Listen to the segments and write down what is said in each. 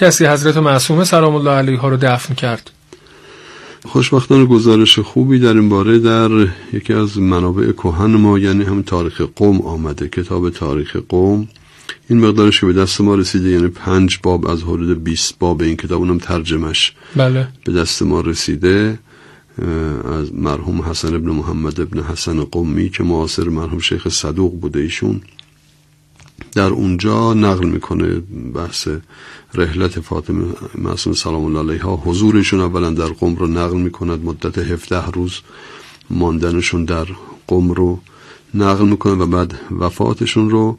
کسی حضرت معصومه سلام الله علیها رو دفن کرد. خوشبختانه گزارش خوبی در این باره در یکی از منابع کهن ما یعنی هم تاریخ قوم آمده. کتاب تاریخ قوم. این مقدارش که به دست ما رسیده یعنی پنج باب از حدود 20 باب این کتاب اونم ترجمش بله. به دست ما رسیده. از مرحوم حسن ابن محمد ابن حسن قومی که معاصر مرحوم شیخ صدوق بوده ایشون. در اونجا نقل می‌کنه بحث رحلت فاطمه معصوم سلام الله علیها. حضورشون اولا در قم رو نقل می‌کند. مدت 17 روز ماندنشون در قم رو نقل می‌کنه و بعد وفاتشون رو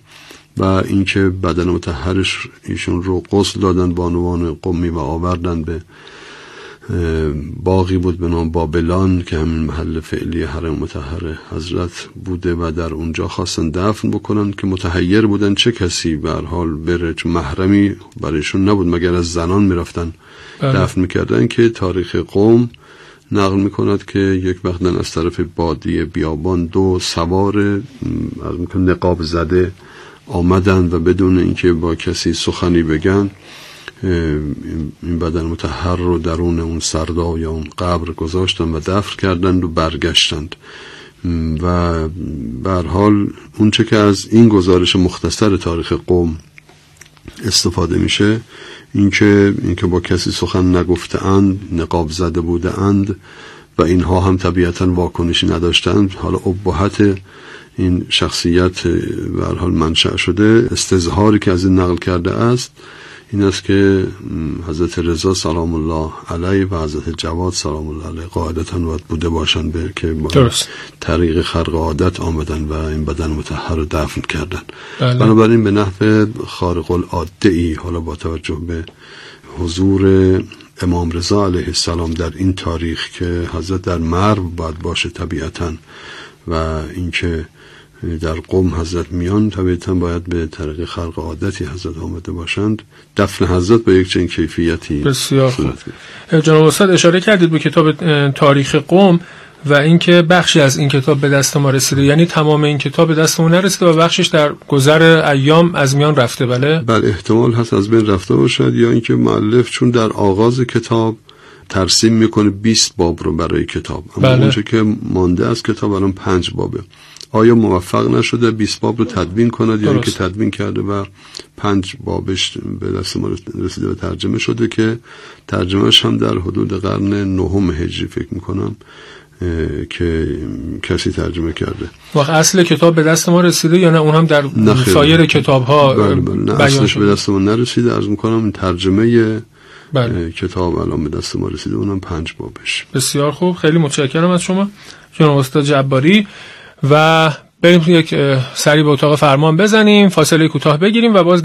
و اینکه بدن متحرش ایشون رو غسل دادن بانوان قمی و آوردن به باقی بود به نام بابلان که همین محل فعلی حرم متحر حضرت بوده و در اونجا خواستن دفن بکنن که متحیر بودن چه کسی به حال بره چون محرمی برایشون نبود مگر از زنان می‌رفتن بله. دفن می‌کردن که تاریخ قوم نقل می‌کند که یک وقت از طرف بادی بیابان دو سوار از نقاب زده آمدن و بدون اینکه با کسی سخنی بگن این بدن متحر رو درون اون سردا یا اون قبر گذاشتن و دفن کردند و برگشتند. و بر حال اونچه که از این گزارش مختصر تاریخ قوم استفاده میشه اینکه اینکه با کسی سخن نگفته اند نقاب زده بوده اند و اینها هم طبیعتا واکنشی نداشتند. حالا ابهت این شخصیت به حال منشأ شده استظهاری که از این نقل کرده است این است که حضرت رضا سلام الله علیه و حضرت جواد سلام الله علیه قاعدتا باید بوده باشن به که با طریق خرق عادت آمدن و این بدن متحر رو دفن کردن بله. بنابراین به نحو خارق العاده ای حالا با توجه به حضور امام رضا علیه السلام در این تاریخ که حضرت در مرو باید باشه طبیعتا و اینکه در قوم حضرت میان طبیعتا باید به طریق خلق عادتی حضرت آمده باشند. دفن حضرت با یک چنین کیفیتی بسیار خوب. جناب استاد اشاره کردید به کتاب تاریخ قوم و اینکه بخشی از این کتاب به دست ما رسیده. یعنی تمام این کتاب به دست ما نرسیده و بخشش در گذر ایام از میان رفته. بله؟ بله احتمال هست از بین رفته باشد. یا اینکه مؤلف چون در آغاز کتاب ترسیم می‌کنه 20 باب رو برای کتاب. اما بله. اونچه که مانده از کتاب الان پنج بابه. آیا موفق نشده 20 باب رو تدوین کند یا که تدوین کرده و پنج بابش به دست ما رسیده و ترجمه شده که ترجمهش هم در حدود قرن نهم هجری فکر می‌کنم که کسی ترجمه کرده. وقت اصل کتاب به دست ما رسیده یا نه؟ اون هم در سایر کتاب ها بله بله. اصلش به دست ما نرسیده. از می‌کنم ترجمه بله. کتاب الان به دست ما رسیده. اونم پنج بابش. بسیار خوب. خیلی متشکرم از شما. جناب استاد جباری و بریم یک سری به اتاق فرمان بزنیم فاصله کوتاه بگیریم و باز